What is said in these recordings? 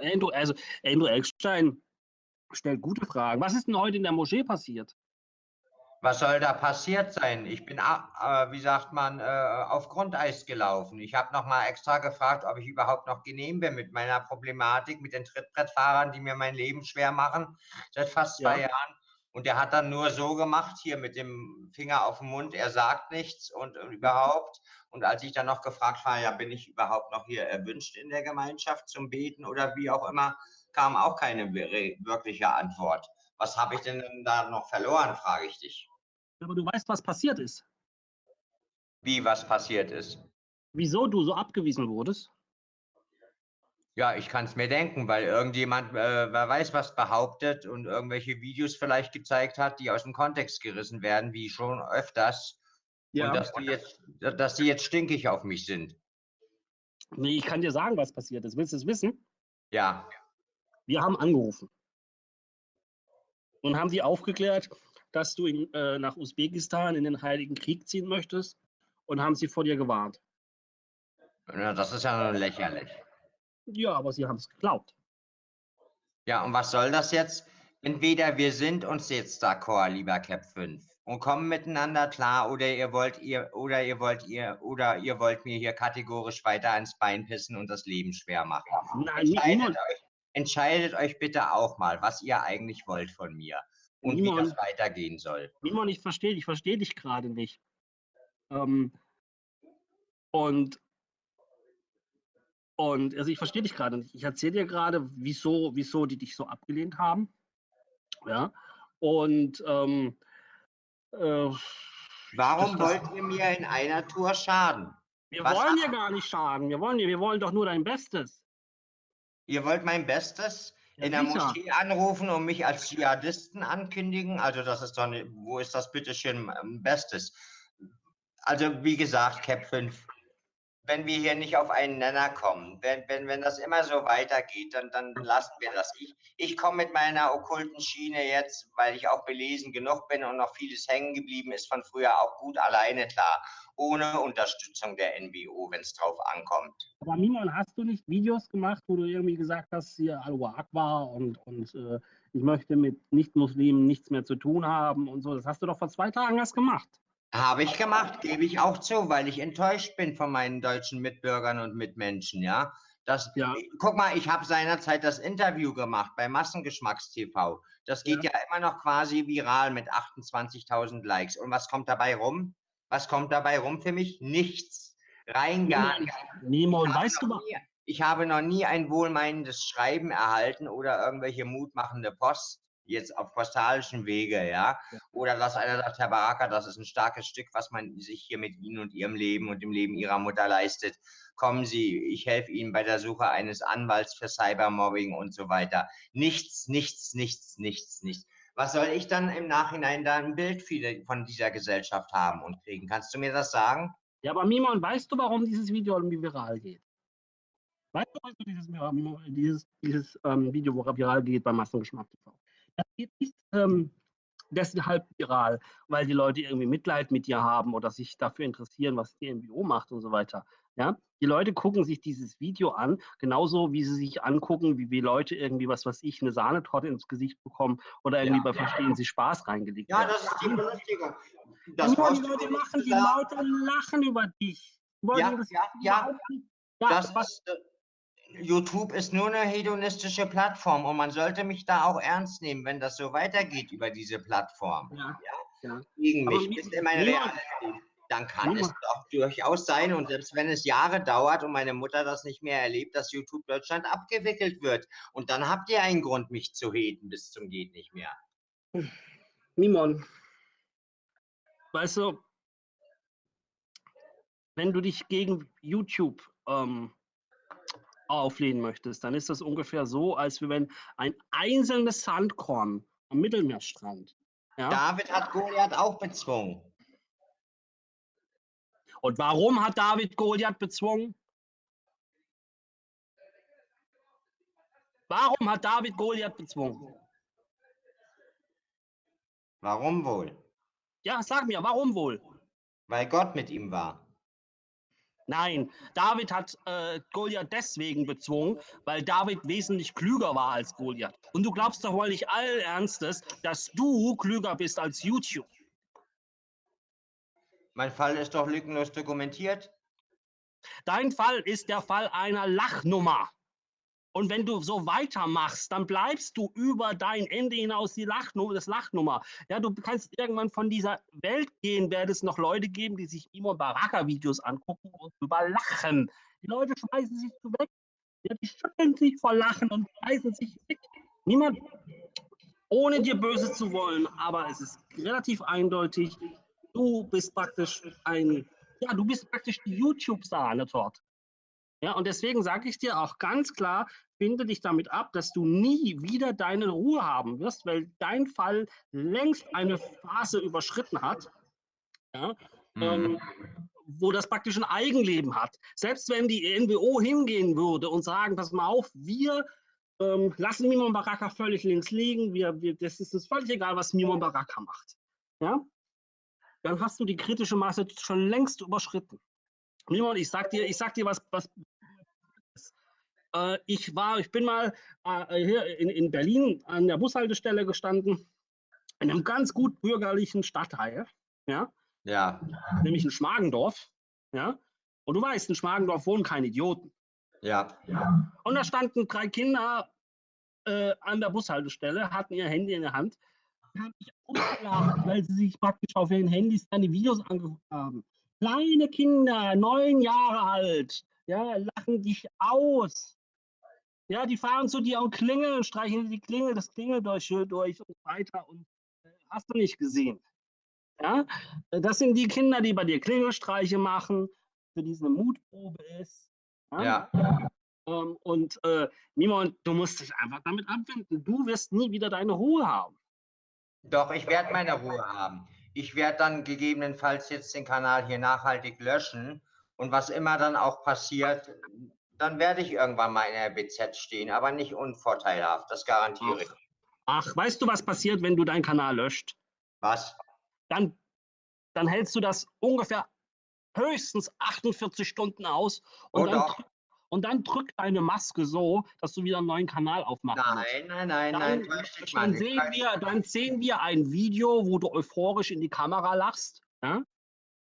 Andrew, also Andrew Eckstein stellt gute Fragen. Was ist denn heute in der Moschee passiert? Was soll da passiert sein? Ich bin, äh, wie sagt man, äh, auf Grundeis gelaufen. Ich habe noch mal extra gefragt, ob ich überhaupt noch genehm bin mit meiner Problematik, mit den Trittbrettfahrern, die mir mein Leben schwer machen, seit fast zwei ja. Jahren. Und er hat dann nur so gemacht, hier mit dem Finger auf dem Mund, er sagt nichts und, und überhaupt. Und als ich dann noch gefragt war, ja, bin ich überhaupt noch hier erwünscht in der Gemeinschaft zum Beten oder wie auch immer, kam auch keine wirkliche Antwort. Was habe ich denn da noch verloren, frage ich dich. Aber du weißt, was passiert ist. Wie was passiert ist? Wieso du so abgewiesen wurdest? Ja, ich kann es mir denken, weil irgendjemand, äh, wer weiß, was behauptet und irgendwelche Videos vielleicht gezeigt hat, die aus dem Kontext gerissen werden, wie schon öfters. Ja. Und dass die jetzt, dass die jetzt stinkig auf mich sind. Nee, ich kann dir sagen, was passiert ist. Willst du es wissen? Ja. Wir haben angerufen und haben sie aufgeklärt, dass du in, äh, nach Usbekistan in den Heiligen Krieg ziehen möchtest und haben sie vor dir gewarnt. Ja, das ist ja lächerlich. Ja, aber sie haben es geglaubt. Ja, und was soll das jetzt? Entweder wir sind uns jetzt d'accord, lieber Cap 5, und kommen miteinander klar, oder ihr wollt ihr, oder ihr wollt ihr, oder ihr wollt mir hier kategorisch weiter ins Bein pissen und das Leben schwer machen. Nein, entscheidet, euch, entscheidet euch bitte auch mal, was ihr eigentlich wollt von mir und Simon, wie das weitergehen soll. Simon, ich verstehe, ich verstehe dich gerade nicht. Ähm, und und also ich verstehe dich gerade nicht. Ich erzähle dir gerade, wieso, wieso die dich so abgelehnt haben. Ja. Und ähm, äh, warum wollt ihr mir in einer Tour schaden? Wir Was wollen dir gar nicht schaden. Wir wollen wir wollen doch nur dein Bestes. Ihr wollt mein Bestes? in der Moschee anrufen und mich als Dschihadisten ankündigen. Also das ist doch, wo ist das bitteschön ähm, Bestes? Also wie gesagt, Cap 5, wenn wir hier nicht auf einen Nenner kommen, wenn, wenn, wenn das immer so weitergeht, dann, dann lassen wir das. Ich, ich komme mit meiner okkulten Schiene jetzt, weil ich auch belesen genug bin und noch vieles hängen geblieben ist von früher, auch gut alleine klar ohne Unterstützung der NBO, wenn es drauf ankommt. Aber Mimon, hast du nicht Videos gemacht, wo du irgendwie gesagt hast, hier Al-Wa Akbar und, und äh, ich möchte mit Nicht-Muslimen nichts mehr zu tun haben und so. Das hast du doch vor zwei Tagen erst gemacht. Habe ich gemacht, gebe ich auch zu, weil ich enttäuscht bin von meinen deutschen Mitbürgern und Mitmenschen, ja. Das, ja. Guck mal, ich habe seinerzeit das Interview gemacht bei Massengeschmackstv. Das geht ja. ja immer noch quasi viral mit 28.000 Likes. Und was kommt dabei rum? Was kommt dabei rum für mich? Nichts. Rein gar nichts. Niemand, weißt du mal. Ich habe noch nie ein wohlmeinendes Schreiben erhalten oder irgendwelche mutmachende Post, jetzt auf postalischen Wege, ja. Oder dass einer sagt, Herr Baraka, das ist ein starkes Stück, was man sich hier mit Ihnen und Ihrem Leben und dem Leben Ihrer Mutter leistet. Kommen Sie, ich helfe Ihnen bei der Suche eines Anwalts für Cybermobbing und so weiter. Nichts, nichts, nichts, nichts, nichts was soll ich dann im Nachhinein da ein Bild von dieser Gesellschaft haben und kriegen? Kannst du mir das sagen? Ja, aber Mimon, weißt du, warum dieses Video irgendwie viral geht? Weißt du, weißt du dieses, dieses, dieses ähm, Video, viral geht bei Massengeschmack TV? Das geht nicht ähm, deshalb viral, weil die Leute irgendwie Mitleid mit dir haben oder sich dafür interessieren, was die MBO macht und so weiter. Ja, die Leute gucken sich dieses Video an, genauso wie sie sich angucken, wie, wie Leute irgendwie, was weiß ich, eine Sahnetorte ins Gesicht bekommen oder irgendwie ja, bei Verstehen ja. Sie Spaß reingelegt Ja, das ist die Belustigung. Das die Leute machen, die Leute lachen über dich. Ja, das ja, ja. ja. Das was, ist, äh, YouTube ist nur eine hedonistische Plattform und man sollte mich da auch ernst nehmen, wenn das so weitergeht über diese Plattform. Ja. ja. Gegen mich, bis in meine Realität dann kann es doch durchaus sein, und selbst wenn es Jahre dauert und meine Mutter das nicht mehr erlebt, dass YouTube Deutschland abgewickelt wird. Und dann habt ihr einen Grund, mich zu heten bis zum geht nicht mehr. Nimon, weißt du, wenn du dich gegen YouTube ähm, auflehnen möchtest, dann ist das ungefähr so, als wenn ein einzelnes Sandkorn am Mittelmeerstrand. Ja? David hat Goliath auch bezwungen. Und warum hat David Goliath bezwungen? Warum hat David Goliath bezwungen? Warum wohl? Ja, sag mir, warum wohl? Weil Gott mit ihm war. Nein, David hat äh, Goliath deswegen bezwungen, weil David wesentlich klüger war als Goliath. Und du glaubst doch wohl nicht allen Ernstes, dass du klüger bist als YouTube. Mein Fall ist doch lückenlos dokumentiert. Dein Fall ist der Fall einer Lachnummer. Und wenn du so weitermachst, dann bleibst du über dein Ende hinaus die Lachnummer, das Lachnummer. Ja, du kannst irgendwann von dieser Welt gehen, werde es noch Leute geben, die sich Imon Baraka-Videos angucken und überlachen. Die Leute schmeißen sich zu weg. Ja, die schütteln sich vor Lachen und schmeißen sich weg. Niemand, ohne dir böse zu wollen, aber es ist relativ eindeutig, du bist praktisch ein, ja, du bist praktisch die YouTube-Sahne dort. Ja, und deswegen sage ich dir auch ganz klar, finde dich damit ab, dass du nie wieder deine Ruhe haben wirst, weil dein Fall längst eine Phase überschritten hat, ja, mhm. ähm, wo das praktisch ein Eigenleben hat. Selbst wenn die NWO hingehen würde und sagen, pass mal auf, wir ähm, lassen Mimon Baraka völlig links liegen, wir, wir, das ist uns völlig egal, was Mimon Baraka macht. Ja? Dann hast du die kritische Masse schon längst überschritten. Mimon, ich sag dir, ich sag dir was, was äh, ich war, ich bin mal äh, hier in, in Berlin an der Bushaltestelle gestanden, in einem ganz gut bürgerlichen Stadtteil, ja, ja. nämlich in Schmargendorf, ja. Und du weißt, in Schmargendorf wohnen keine Idioten. Ja. Und da standen drei Kinder äh, an der Bushaltestelle, hatten ihr Handy in der Hand, haben mich ausgelacht, weil sie sich praktisch auf ihren Handys dann die Videos angeguckt haben. Kleine Kinder, neun Jahre alt, ja, lachen dich aus. Ja, die fahren zu dir und klingeln, streichen die Klingel, das Klingel durch, und weiter und äh, hast du nicht gesehen. Ja, das sind die Kinder, die bei dir Klingelstreiche machen, für diese Mutprobe ist. Ja. ja. Ähm, und äh, Mimon, du musst dich einfach damit abfinden. Du wirst nie wieder deine Ruhe haben. Doch, ich werde meine Ruhe haben. Ich werde dann gegebenenfalls jetzt den Kanal hier nachhaltig löschen. Und was immer dann auch passiert, dann werde ich irgendwann mal in der BZ stehen, aber nicht unvorteilhaft, das garantiere ich. Ach, weißt du, was passiert, wenn du deinen Kanal löscht? Was? Dann, dann hältst du das ungefähr höchstens 48 Stunden aus und, dann, und dann drückt deine Maske so, dass du wieder einen neuen Kanal aufmachst. Nein, nein, nein, dann, nein. Dann, sehen wir, dann sehen wir ein Video, wo du euphorisch in die Kamera lachst. Ja?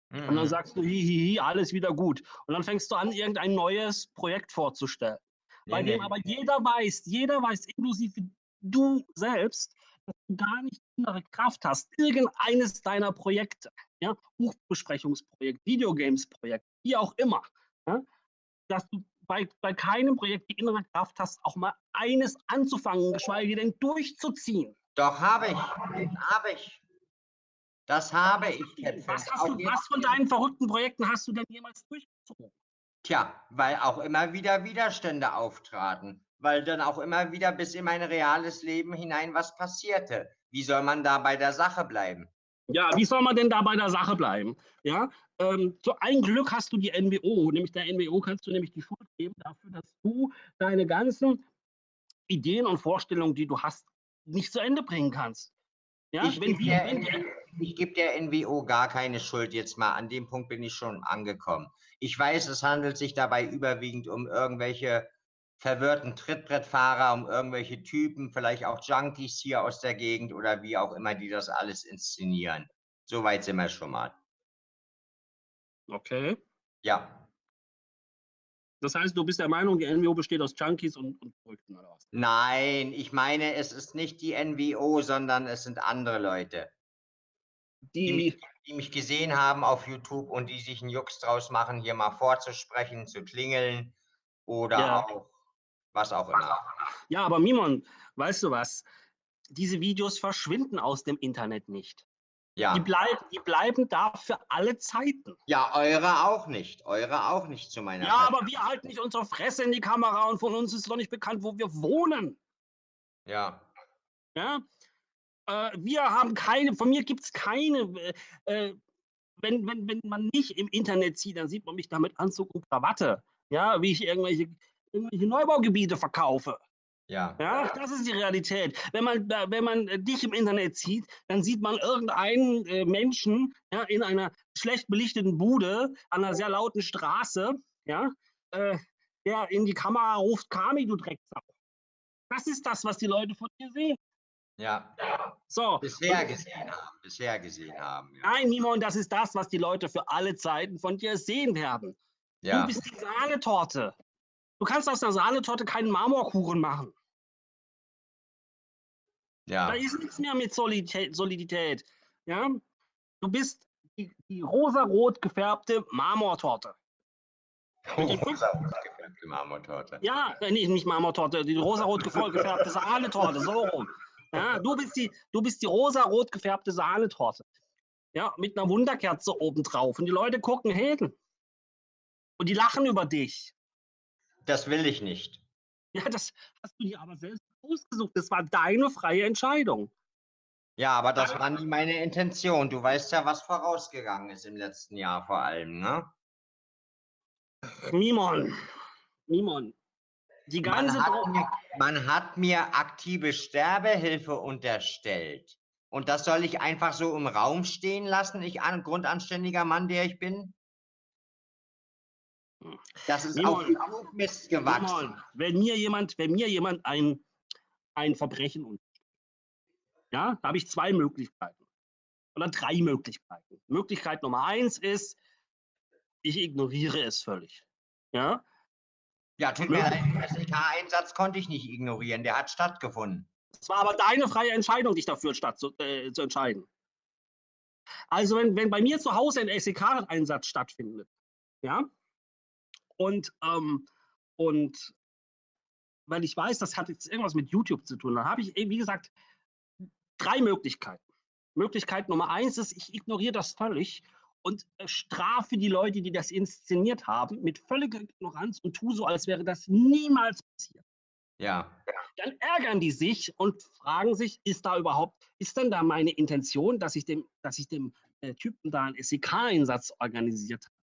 Mhm. Und dann mhm. sagst du, hihihi, alles wieder gut. Und dann fängst du an, irgendein neues Projekt vorzustellen. Nee, bei nee. dem aber jeder weiß, jeder weiß, inklusive du selbst, dass du gar nicht innere Kraft hast, irgendeines deiner Projekte, ja, Buchbesprechungsprojekt, Videogames-Projekt, wie auch immer, ja, dass du bei, bei keinem Projekt die innere Kraft hast, auch mal eines anzufangen, geschweige denn durchzuziehen. Doch, habe ich. Habe ich. Das habe ich jetzt. Was, hast du, was von deinen verrückten Projekten hast du denn jemals durchgezogen? Tja, weil auch immer wieder Widerstände auftraten, weil dann auch immer wieder bis in mein reales Leben hinein was passierte. Wie soll man da bei der Sache bleiben? Ja, wie soll man denn da bei der Sache bleiben? Ja, ähm, so ein Glück hast du die NWO, nämlich der NWO kannst du nämlich die Schuld geben dafür, dass du deine ganzen Ideen und Vorstellungen, die du hast, nicht zu Ende bringen kannst. Ja, ich wenn wir, wenn wir, ich gebe der NWO gar keine Schuld jetzt mal. An dem Punkt bin ich schon angekommen. Ich weiß, es handelt sich dabei überwiegend um irgendwelche verwirrten Trittbrettfahrer, um irgendwelche Typen, vielleicht auch Junkies hier aus der Gegend oder wie auch immer, die das alles inszenieren. Soweit sind wir schon mal. Okay. Ja. Das heißt, du bist der Meinung, die NWO besteht aus Junkies und, und Verrückten oder was? Nein, ich meine, es ist nicht die NWO, sondern es sind andere Leute die, die, mich, die, mich, gesehen haben auf YouTube und die sich einen Jux draus machen, hier mal vorzusprechen, zu klingeln oder ja. auch was auch immer. Ja, aber Mimon, weißt du was? Diese Videos verschwinden aus dem Internet nicht. Ja. Die, bleib, die bleiben da für alle Zeiten. Ja, eure auch nicht. Eure auch nicht zu meiner Ja, Zeit. aber wir halten nicht unsere Fresse in die Kamera und von uns ist doch nicht bekannt, wo wir wohnen. Ja. Ja, äh, wir haben keine, von mir gibt es keine, äh, wenn, wenn, wenn man nicht im Internet sieht, dann sieht man mich damit Anzug und Krawatte, ja, wie ich irgendwelche, irgendwelche Neubaugebiete verkaufe. Ja. Ja, das ist die Realität. Wenn man, wenn man äh, dich im Internet sieht, dann sieht man irgendeinen äh, Menschen ja, in einer schlecht belichteten Bude an einer sehr lauten Straße, ja, äh, der in die Kamera ruft, Kami, du Drecksau. Das ist das, was die Leute von dir sehen. Ja. So. Bisher und- gesehen haben. Bisher gesehen haben. Ja. Nein, Mimon, das ist das, was die Leute für alle Zeiten von dir sehen werden. Du ja. bist die Sahnetorte. Du kannst aus der Sahnetorte keinen Marmorkuchen machen. Ja. Da ist nichts mehr mit Solidität. Solidität ja? Du bist die, die rosarot gefärbte Marmortorte. fünf- Rosa-rot Marmortorte. Ja, äh, nicht Marmortorte, die rosarot gefärbte Sahnetorte, so rum. Ja, du, bist die, du bist die rosarot gefärbte Sahnetorte. Ja, mit einer Wunderkerze obendrauf. Und die Leute gucken hin. Und die lachen über dich. Das will ich nicht. Ja, das hast du dir aber selbst ausgesucht. Das war deine freie Entscheidung. Ja, aber das war nie meine Intention. Du weißt ja, was vorausgegangen ist im letzten Jahr vor allem, ne? Mimon, Mimon, die Man ganze hat, Dro- mir, man hat mir aktive Sterbehilfe unterstellt. Und das soll ich einfach so im Raum stehen lassen, ich ein grundanständiger Mann, der ich bin? Das ist auf Simon, genug Mist gewachsen. Simon, wenn mir jemand, wenn mir jemand ein, ein Verbrechen unterstellt, ja, da habe ich zwei Möglichkeiten. Oder drei Möglichkeiten. Möglichkeit Nummer eins ist, ich ignoriere es völlig. Ja, Ja, tut mir leid, den SEK-Einsatz konnte ich nicht ignorieren, der hat stattgefunden. es war aber deine freie Entscheidung, dich dafür statt zu, äh, zu entscheiden. Also wenn, wenn bei mir zu Hause ein SEK-Einsatz stattfindet, ja, und, ähm, und weil ich weiß, das hat jetzt irgendwas mit YouTube zu tun, dann habe ich, eben, wie gesagt, drei Möglichkeiten. Möglichkeit Nummer eins ist, ich ignoriere das völlig und äh, strafe die Leute, die das inszeniert haben, mit völliger Ignoranz und tue so, als wäre das niemals passiert Ja, dann ärgern die sich und fragen sich, ist da überhaupt, ist denn da meine Intention, dass ich dem, dass ich dem äh, Typen da einen SEK-Einsatz organisiert habe?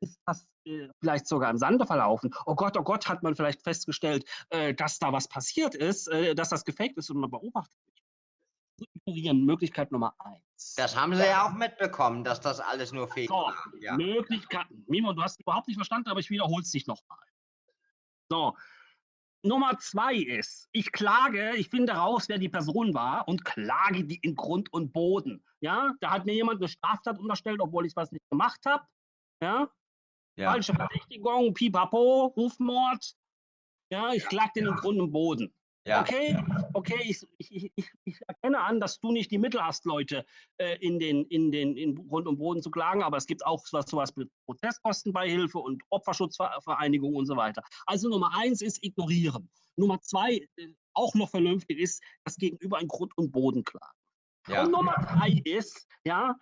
Ist das äh, vielleicht sogar im Sande verlaufen? Oh Gott, oh Gott, hat man vielleicht festgestellt, äh, dass da was passiert ist, äh, dass das gefaked ist und man beobachtet mich. So Ignorieren, Möglichkeit Nummer eins. das haben sie ja auch mitbekommen, dass das alles nur Fake So, war. Ja. Möglichkeiten. Mimo, du hast überhaupt nicht verstanden, aber ich wiederhole es dich nochmal. So. Nummer zwei ist, ich klage, ich finde raus, wer die Person war und klage die in Grund und Boden. Ja, da hat mir jemand eine Straftat unterstellt, obwohl ich was nicht gemacht habe. Ja, Ja. falsche Verdächtigung, Pipapo, Rufmord. Ja, ich klage den in Grund und Boden. Ja. Okay, okay, ich, ich, ich, ich erkenne an, dass du nicht die Mittel hast, Leute äh, in den, in den in Grund und Boden zu klagen, aber es gibt auch was, sowas mit Prozesskostenbeihilfe und Opferschutzvereinigung und so weiter. Also Nummer eins ist ignorieren. Nummer zwei, äh, auch noch vernünftig ist, das Gegenüber in Grund und Boden klagen. Ja. Und Nummer drei ist, ja,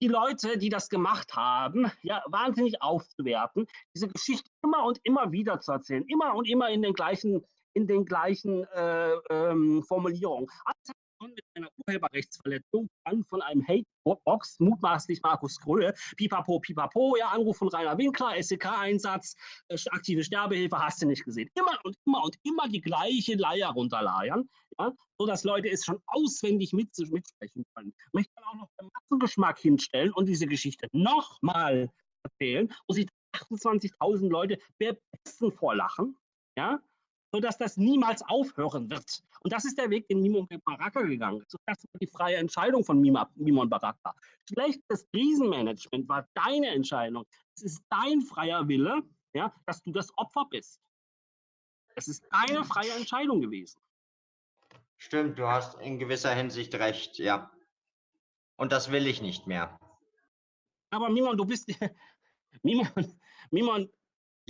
die Leute, die das gemacht haben, ja, wahnsinnig aufzuwerten, diese Geschichte immer und immer wieder zu erzählen, immer und immer in den gleichen, in den gleichen äh, ähm, Formulierungen. Alles begonnen mit einer Urheberrechtsverletzung, dann von einem Hate-Box, mutmaßlich Markus Gröhe, pipapo, pipapo, ja, Anruf von Rainer Winkler, SEK-Einsatz, äh, aktive Sterbehilfe, hast du nicht gesehen. Immer und immer und immer die gleiche Leier runterleiern, ja, so dass Leute es schon auswendig mit, mitsprechen können. Ich möchte dann auch noch den Massengeschmack hinstellen und diese Geschichte nochmal erzählen, wo sich 28.000 Leute besten vorlachen, ja, sodass das niemals aufhören wird. Und das ist der Weg, den Mimon Baraka gegangen ist. Und das war die freie Entscheidung von Mima, Mimon Baraka. Schlechtes Krisenmanagement war deine Entscheidung. Es ist dein freier Wille, ja, dass du das Opfer bist. Es ist deine freie Entscheidung gewesen. Stimmt, du hast in gewisser Hinsicht recht, ja. Und das will ich nicht mehr. Aber Mimon, du bist. Mimon, Mimon,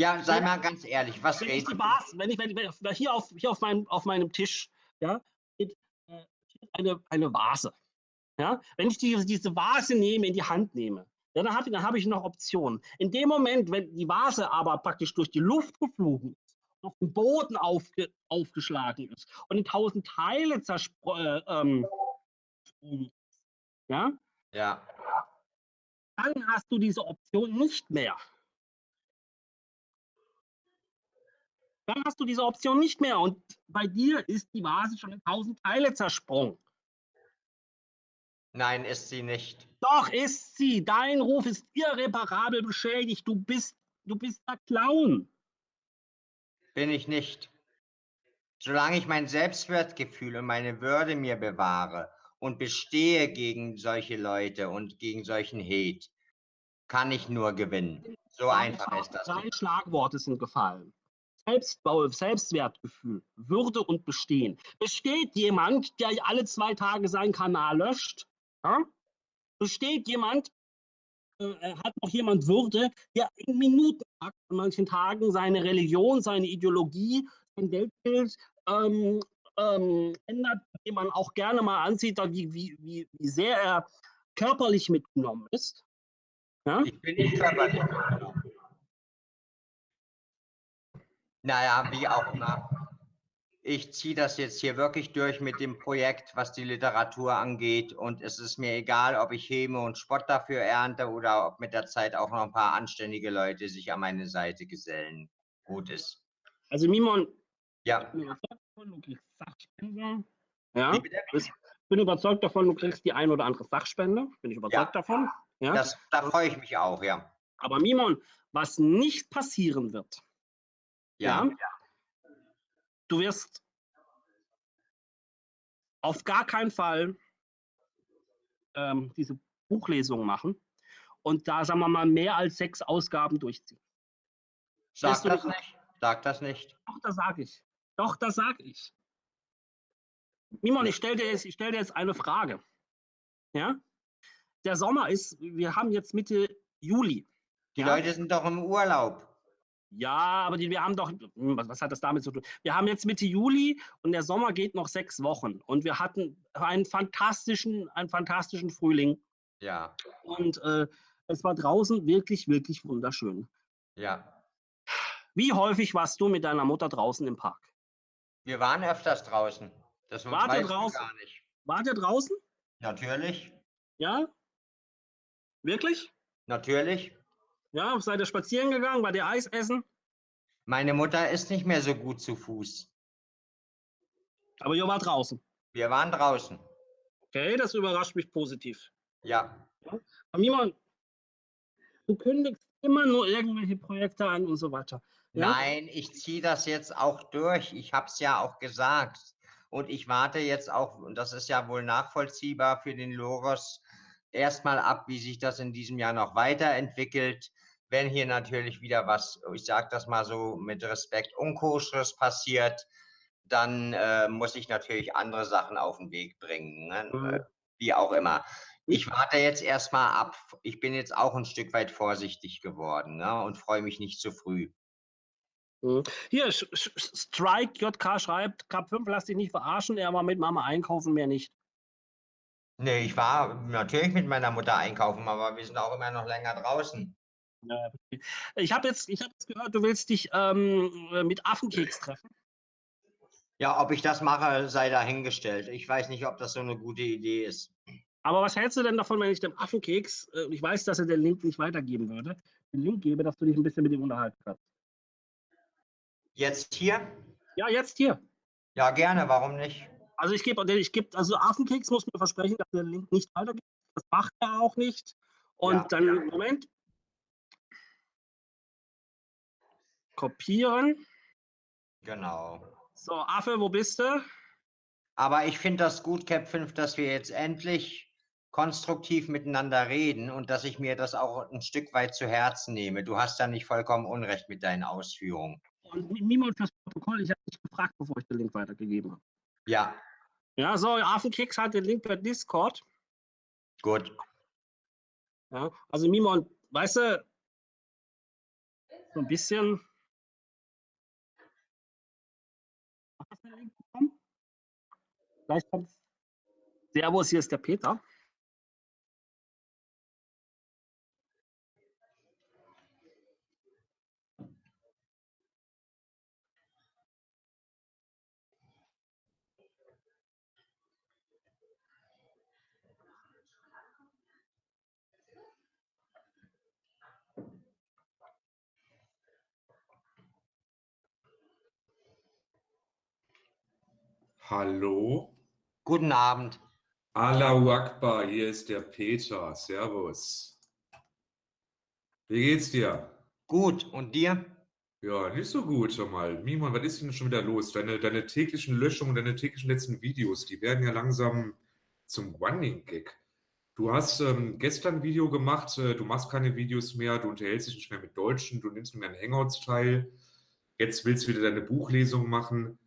Ja, sei mal ganz ehrlich, was wenn ich die? Vase, wenn ich, wenn wenn hier auf, hier auf, meinem, auf meinem Tisch, ja, steht, äh, eine, eine Vase. Ja, wenn ich die, diese Vase nehme, in die Hand nehme, ja, dann habe ich, dann hab ich noch Optionen. In dem Moment, wenn die Vase aber praktisch durch die Luft geflogen ist, auf den Boden aufge, aufgeschlagen ist und in tausend Teile zersprungen, äh, ähm, ja, Ja, dann hast du diese Option nicht mehr. Dann hast du diese Option nicht mehr. Und bei dir ist die Vase schon in tausend Teile zersprungen. Nein, ist sie nicht. Doch ist sie. Dein Ruf ist irreparabel beschädigt. Du bist, du bist der Clown. Bin ich nicht. Solange ich mein Selbstwertgefühl und meine Würde mir bewahre und bestehe gegen solche Leute und gegen solchen Hate, kann ich nur gewinnen. So einfach ist das. Drei Schlagworte sind gefallen. Selbstbau, Selbstwertgefühl, Würde und Bestehen. Besteht jemand, der alle zwei Tage seinen Kanal löscht? Ja? Besteht jemand, äh, hat noch jemand Würde, der in Minuten an manchen Tagen seine Religion, seine Ideologie, sein Weltbild ähm, ähm, ändert, den man auch gerne mal ansieht, wie, wie, wie, wie sehr er körperlich mitgenommen ist? Ja? Ich bin nicht körperlich mitgenommen. Naja, wie auch immer. Ich ziehe das jetzt hier wirklich durch mit dem Projekt, was die Literatur angeht. Und es ist mir egal, ob ich Häme und Spott dafür ernte oder ob mit der Zeit auch noch ein paar anständige Leute sich an meine Seite gesellen. Gut ist. Also Mimon, ja. du kriegst Sachspende. Ja. Ich bin überzeugt davon, du kriegst die ein oder andere Sachspende. Bin ich überzeugt ja. davon. Ja. Das, da freue ich mich auch, ja. Aber Mimon, was nicht passieren wird, ja. ja. Du wirst auf gar keinen Fall ähm, diese Buchlesung machen und da, sagen wir mal, mehr als sechs Ausgaben durchziehen. Sag das nicht. Sag das nicht. Doch, das sage ich. Doch, das sage ich. Mimon, ich stelle dir, jetzt, stell dir jetzt eine Frage. Ja? Der Sommer ist, wir haben jetzt Mitte Juli. Die ja? Leute sind doch im Urlaub. Ja, aber die, wir haben doch, hm, was, was, hat das damit zu tun? Wir haben jetzt Mitte Juli und der Sommer geht noch sechs Wochen und wir hatten einen fantastischen, einen fantastischen Frühling. Ja. Und äh, es war draußen wirklich, wirklich wunderschön. Ja. Wie häufig warst du mit deiner Mutter draußen im Park? Wir waren öfters draußen. Das ihr draußen? Gar nicht. Wart ihr draußen? Natürlich. Ja? Wirklich? Natürlich. Ja, seid ihr spazieren gegangen? War ihr Eis essen? Meine Mutter ist nicht mehr so gut zu Fuß. Aber ihr wart draußen. Wir waren draußen. Okay, das überrascht mich positiv. Ja. Aber du kündigst immer nur irgendwelche Projekte an und so weiter. Ja? Nein, ich ziehe das jetzt auch durch. Ich habe es ja auch gesagt. Und ich warte jetzt auch, und das ist ja wohl nachvollziehbar für den Loros, erstmal ab, wie sich das in diesem Jahr noch weiterentwickelt wenn hier natürlich wieder was, ich sage das mal so mit Respekt, Unkoscheres passiert, dann äh, muss ich natürlich andere Sachen auf den Weg bringen, ne? mhm. wie auch immer. Ich warte jetzt erstmal ab. Ich bin jetzt auch ein Stück weit vorsichtig geworden ne? und freue mich nicht zu früh. Mhm. Hier, Strike JK schreibt, Cup 5, lass dich nicht verarschen, er war mit Mama einkaufen, mehr nicht. Nee, ich war natürlich mit meiner Mutter einkaufen, aber wir sind auch immer noch länger draußen. Ich habe jetzt, hab jetzt gehört, du willst dich ähm, mit Affenkeks treffen. Ja, ob ich das mache, sei dahingestellt. Ich weiß nicht, ob das so eine gute Idee ist. Aber was hältst du denn davon, wenn ich dem Affenkeks, äh, ich weiß, dass er den Link nicht weitergeben würde, den Link gebe, dass du dich ein bisschen mit ihm unterhalten kannst? Jetzt hier? Ja, jetzt hier. Ja, gerne, warum nicht? Also ich gebe, ich gebe, also Affenkeks muss mir versprechen, dass der Link nicht weitergibt. Das macht er auch nicht. Und ja, dann, ja. Moment, kopieren. Genau. So, Affe, wo bist du? Aber ich finde das gut, Cap 5, dass wir jetzt endlich konstruktiv miteinander reden und dass ich mir das auch ein Stück weit zu Herzen nehme. Du hast ja nicht vollkommen Unrecht mit deinen Ausführungen. Und niemand fürs Protokoll, ich habe dich gefragt, bevor ich den Link weitergegeben habe. Ja. Ja, so, Affenkeks hat den Link per Discord. Gut. Ja, also Mimon, weißt du, so ein bisschen Gleichfalls. Servus, hier ist der Peter. Hallo. Guten Abend. Allahu Akbar, hier ist der Peter. Servus. Wie geht's dir? Gut, und dir? Ja, nicht so gut schon mal. Mimon, was ist denn schon wieder los? Deine, deine täglichen Löschungen, deine täglichen letzten Videos, die werden ja langsam zum Running Gag. Du hast ähm, gestern ein Video gemacht, äh, du machst keine Videos mehr, du unterhältst dich nicht mehr mit Deutschen, du nimmst nur an Hangouts teil. Jetzt willst du wieder deine Buchlesung machen.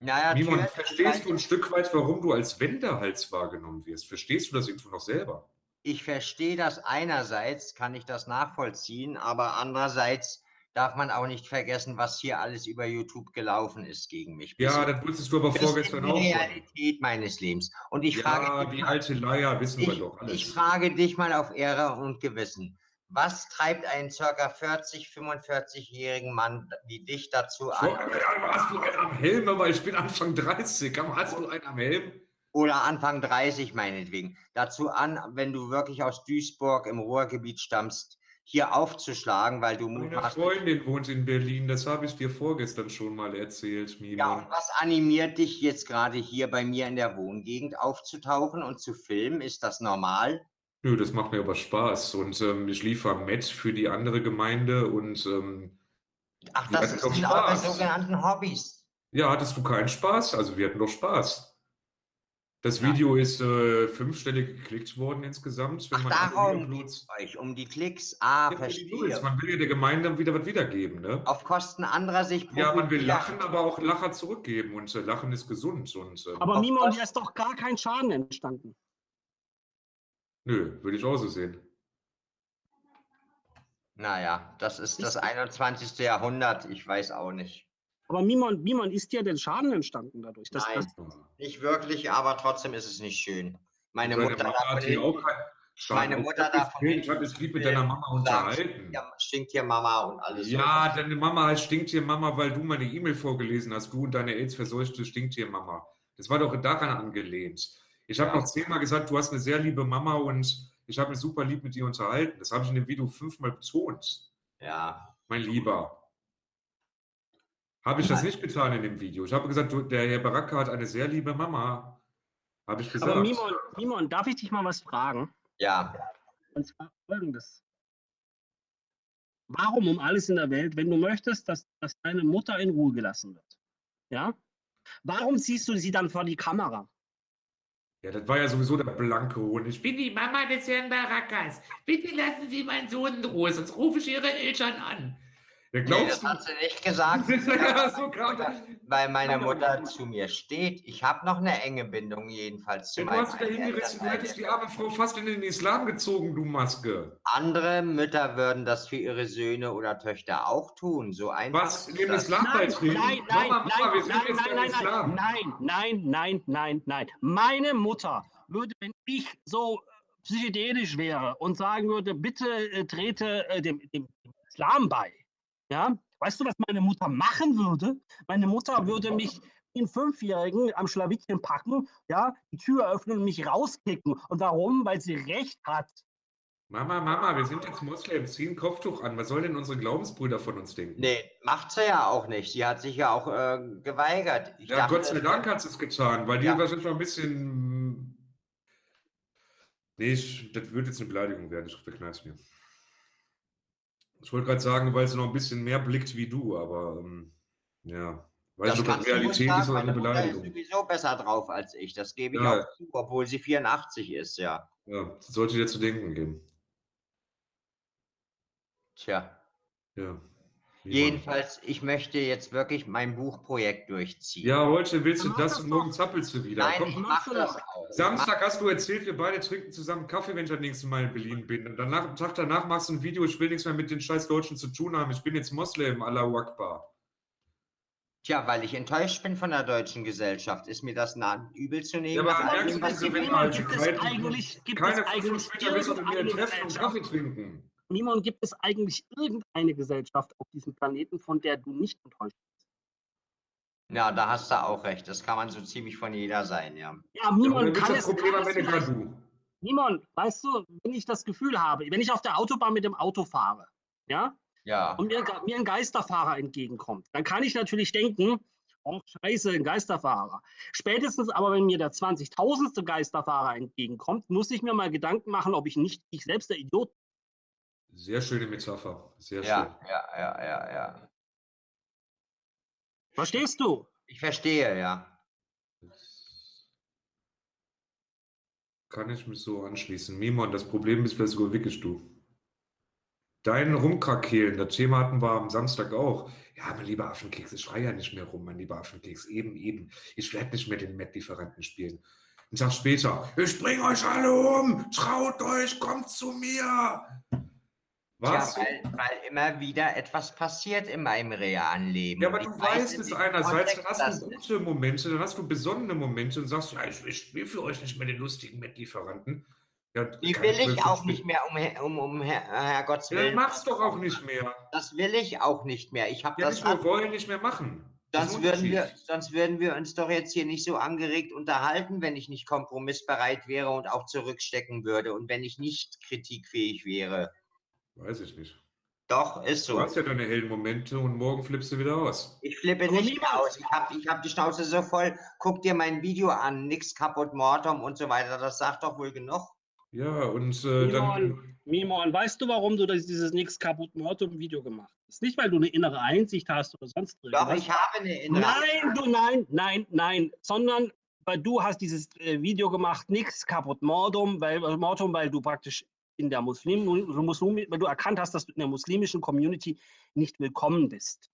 Naja, Mimon, verstehst du ein Stück weit, warum du als Wendehals wahrgenommen wirst? Verstehst du das irgendwo noch selber? Ich verstehe das einerseits, kann ich das nachvollziehen, aber andererseits darf man auch nicht vergessen, was hier alles über YouTube gelaufen ist gegen mich. Ja, das wusstest du aber das vorgestern ist auch die schon. Realität meines Lebens. Und ich Ja, frage die dich, alte Leier wissen wir ich, doch alles. ich frage dich mal auf Ehre und Gewissen. Was treibt einen circa 40, 45-jährigen Mann wie dich dazu an? ja, hast du einen am Helm, aber ich bin Anfang 30. Aber Hast du einen am Helm? Oder Anfang 30 meinetwegen, dazu an, wenn du wirklich aus Duisburg im Ruhrgebiet stammst, hier aufzuschlagen, weil du Meine mutmaßlich Freundin wohnt in Berlin, das habe ich dir vorgestern schon mal erzählt, Ja, Mima. und was animiert dich jetzt gerade hier bei mir in der Wohngegend aufzutauchen und zu filmen? Ist das normal? Nö, das macht mir aber Spaß. Und ähm, ich liefere Met für die andere Gemeinde und ähm, Ach, das hatten doch sind eure Spaß. sogenannten Hobbys. ja, hattest du keinen Spaß? Also wir hatten doch Spaß. Das Ja. Video ist äh, fünfstellig geklickt worden insgesamt. Wenn Ach, darum Uploads- geht's euch, um die Klicks. Ah, Ja, verstehe. Man will ja der Gemeinde dann wieder was wiedergeben, ne? Auf Kosten anderer sich Ja, man will lachen, aber auch Lacher zurückgeben und äh, Lachen ist gesund und ähm, Aber was? hier ist doch gar kein Schaden entstanden. Nö, würde ich auch so sehen. Naja, das ist das 21. Jahrhundert. Ich weiß auch nicht. Aber Mimon, Mimon, ist dir denn Schaden entstanden dadurch? Dass, Nein. dass, Nicht wirklich, aber trotzdem ist es nicht schön. Meine Mutter Mama davon hat hier auch meine Mutter davon Ich habe es lieb mit will deiner Mama unterhalten. Ja, stinkt hier Mama und alles. Ja, sowas. deine Mama heißt Stinktier-Mama, weil du meine E-Mail vorgelesen hast. Du und deine AIDS-verseuchte Stinktier-Mama. Das war doch daran angelehnt. Ich habe Ja. noch zehnmal gesagt, du hast eine sehr liebe Mama und ich habe mich super lieb mit dir unterhalten. Das habe ich in dem Video fünfmal betont, ja. mein Lieber. Habe ich das Nein. nicht getan in dem Video? Ich habe gesagt, du, der Herr Baracke hat eine sehr liebe Mama. Habe ich gesagt. aber Mimon, Mimon, darf ich dich mal was fragen? Ja. Und zwar folgendes. Warum um alles in der Welt, wenn du möchtest, dass, dass deine Mutter in Ruhe gelassen wird? Ja? Warum ziehst du sie dann vor die Kamera? Ja, das war ja sowieso der blanke Hohn. Ich bin die Mama des Herrn Barakas. Bitte lassen Sie meinen Sohn in Ruhe, sonst rufe ich Ihre Eltern an. Ja, Nee, das hat sie nicht gesagt. du? ja, so. Weil meine Mutter zu mir steht. Ich habe noch eine enge Bindung jedenfalls zu Ja, du meinen hast dich da hingerissen, du hättest die arme Frau fast in den Islam gezogen, du Maske. Andere Mütter würden das für ihre Söhne oder Töchter auch tun. So einfach Was? In den. Islam Nein, beitreten? nein, nein, Mama, Mama, wir nein, sind nein, jetzt nein, nein, Islam. nein, nein, nein, nein, nein, meine Mutter würde, wenn ich so psychedelisch wäre und sagen würde, bitte äh, trete äh, dem, dem Islam bei, ja, weißt du, was meine Mutter machen würde? Meine Mutter würde mich den Fünfjährigen am Schlawittchen packen, ja, die Tür öffnen und mich rauskicken. Und warum? Weil sie recht hat. Mama, Mama, wir sind jetzt Moslems, zieh ein Kopftuch an. Was sollen denn unsere Glaubensbrüder von uns denken? Nee, macht sie ja auch nicht. Sie hat sich ja auch äh, geweigert. Ich Ja, dachte, Gott sei Dank hat sie es getan, weil die Ja. wahrscheinlich mal ein bisschen. Nee, ich, das wird jetzt eine Beleidigung werden, ich verkneif's mir. Ich wollte gerade sagen, weil sie noch ein bisschen mehr blickt wie du, aber ähm, ja. Weiß Das ob du ruhig Realität sagen, ist oder eine meine Mutter ist Beleidigung. sowieso besser drauf als ich. Das gebe ich Ja. auch zu, obwohl sie 84 ist, ja. Ja, das sollte dir zu denken geben. Tja. Ja. Jedenfalls, ich möchte jetzt wirklich mein Buchprojekt durchziehen. Ja, heute willst du Mach das das und morgen zappelst du wieder. Nein, Komm, ich doch. das auch. Samstag hast du erzählt, wir beide trinken zusammen Kaffee, wenn ich das nächste Mal in Berlin bin. Und danach, am Tag danach machst du ein Video, ich will nichts mehr mit den scheiß Deutschen zu tun haben. Ich bin jetzt Moslem, Allahu Akbar. Tja, weil ich enttäuscht bin von der deutschen Gesellschaft, ist mir das na, übel zu nehmen. Ja, aber merkst du wenn man Niemand gibt es eigentlich, gibt Keine es eigentlich später willst du mit mir irgendeine treffen und Kaffee trinken. Niemand gibt es eigentlich irgendeine Gesellschaft auf diesem Planeten, von der du nicht enttäuscht bist. Ja, da hast du auch recht. Das kann man so ziemlich von jeder sein, ja. Ja, dann kann es. das Problem kann es du. Niemand, weißt du, wenn ich das Gefühl habe, wenn ich auf der Autobahn mit dem Auto fahre, ja, Ja. und mir, mir ein Geisterfahrer entgegenkommt, dann kann ich natürlich denken, Oh, scheiße, ein Geisterfahrer. Spätestens aber, wenn mir der 20.000. Geisterfahrer entgegenkommt, muss ich mir mal Gedanken machen, ob ich nicht ich selbst der Idiot bin. Sehr schöne Metapher. Sehr Ja, ja, ja, ja, ja. Verstehst du? Ich verstehe, ja. schön. Kann ich mich so anschließen. Mimon, das Problem ist vielleicht sogar wirklich du. Dein Rumkrakehlen, das Thema hatten wir am Samstag auch. Ja, mein lieber Affenkeks, ich schreie ja nicht mehr rum, mein lieber Affenkeks. Eben, eben. Ich werde nicht mehr den Met-Lieferanten spielen. Ein Tag später, ich bring euch alle um, traut euch, kommt zu mir. Was? Ja, weil, weil immer wieder etwas passiert in meinem realen Leben. Ja, aber du ich weiß weißt es einerseits, dann hast du gute Momente, dann hast du besonnene Momente und sagst, ja, ich, ich spiele für euch nicht mehr den lustigen Met-Lieferanten. Ja, Die will ich ich auch nicht mehr um, um, um Herr, Herrgotts Ja, dann Willen. mach's doch auch nicht mehr. Das will ich auch nicht mehr. Ich habe Ja, das nicht nur wollen, nicht mehr machen. Sonst würden, wir, sonst würden wir uns doch jetzt hier nicht so angeregt unterhalten, wenn ich nicht kompromissbereit wäre und auch zurückstecken würde und wenn ich nicht kritikfähig wäre. Weiß ich nicht. Doch, ist Du so. hast ja deine hellen Momente und morgen flippst du wieder aus. Ich flippe Aber nicht aus. Ich habe ich hab die Schnauze so voll. Guck dir mein Video an. Nix kaputt, Mortum und so weiter. Das sagt doch wohl genug. Ja, und äh, dann. Mimon, weißt du, warum du das, dieses Nix kaputt Mortum Video gemacht hast? Nicht, weil du eine innere Einsicht hast oder sonst Doch, irgendwas. ich habe eine innere. Nein, du, nein, nein, nein, sondern weil du hast dieses äh, Video gemacht, nix kaputt Mordum, weil, Mortum, weil du praktisch in der Muslim, Muslim, weil du erkannt hast, dass du in der muslimischen Community nicht willkommen bist.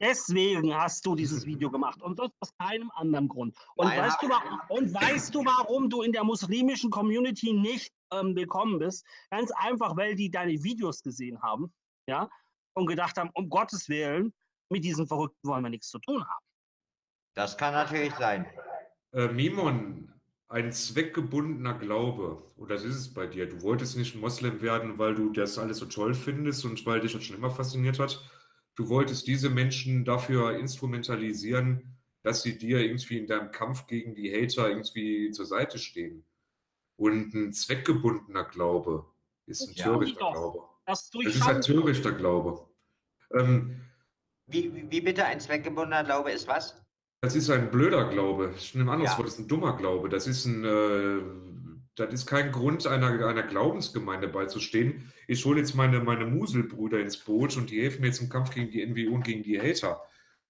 Deswegen hast du dieses Video gemacht und das aus keinem anderen Grund. Und, Nein, weißt, du, und weißt du, warum du in der muslimischen Community nicht ähm, willkommen bist? Ganz einfach, weil die deine Videos gesehen haben, ja, und gedacht haben, um Gottes Willen, mit diesen Verrückten wollen wir nichts zu tun haben. Das kann natürlich sein. Äh, Mimon, ein zweckgebundener Glaube, oder das ist es bei dir. Du wolltest nicht Moslem werden, weil du das alles so toll findest und weil dich das schon immer fasziniert hat. Du wolltest diese Menschen dafür instrumentalisieren, dass sie dir irgendwie in deinem Kampf gegen die Hater irgendwie zur Seite stehen. Und ein zweckgebundener Glaube ist ein Ja, törichter. Glaube. Das Das ist ein törichter Glaube. Ähm, Wie, wie, wie bitte ein zweckgebundener Glaube ist was? Das ist ein blöder Glaube. Ich nehme ein anderes Ja. Wort, das ist ein dummer Glaube. Das ist ein, äh, das ist kein Grund, einer, einer Glaubensgemeinde beizustehen. Ich hole jetzt meine, meine Muselbrüder ins Boot und die helfen mir jetzt im Kampf gegen die NWO und gegen die Hater.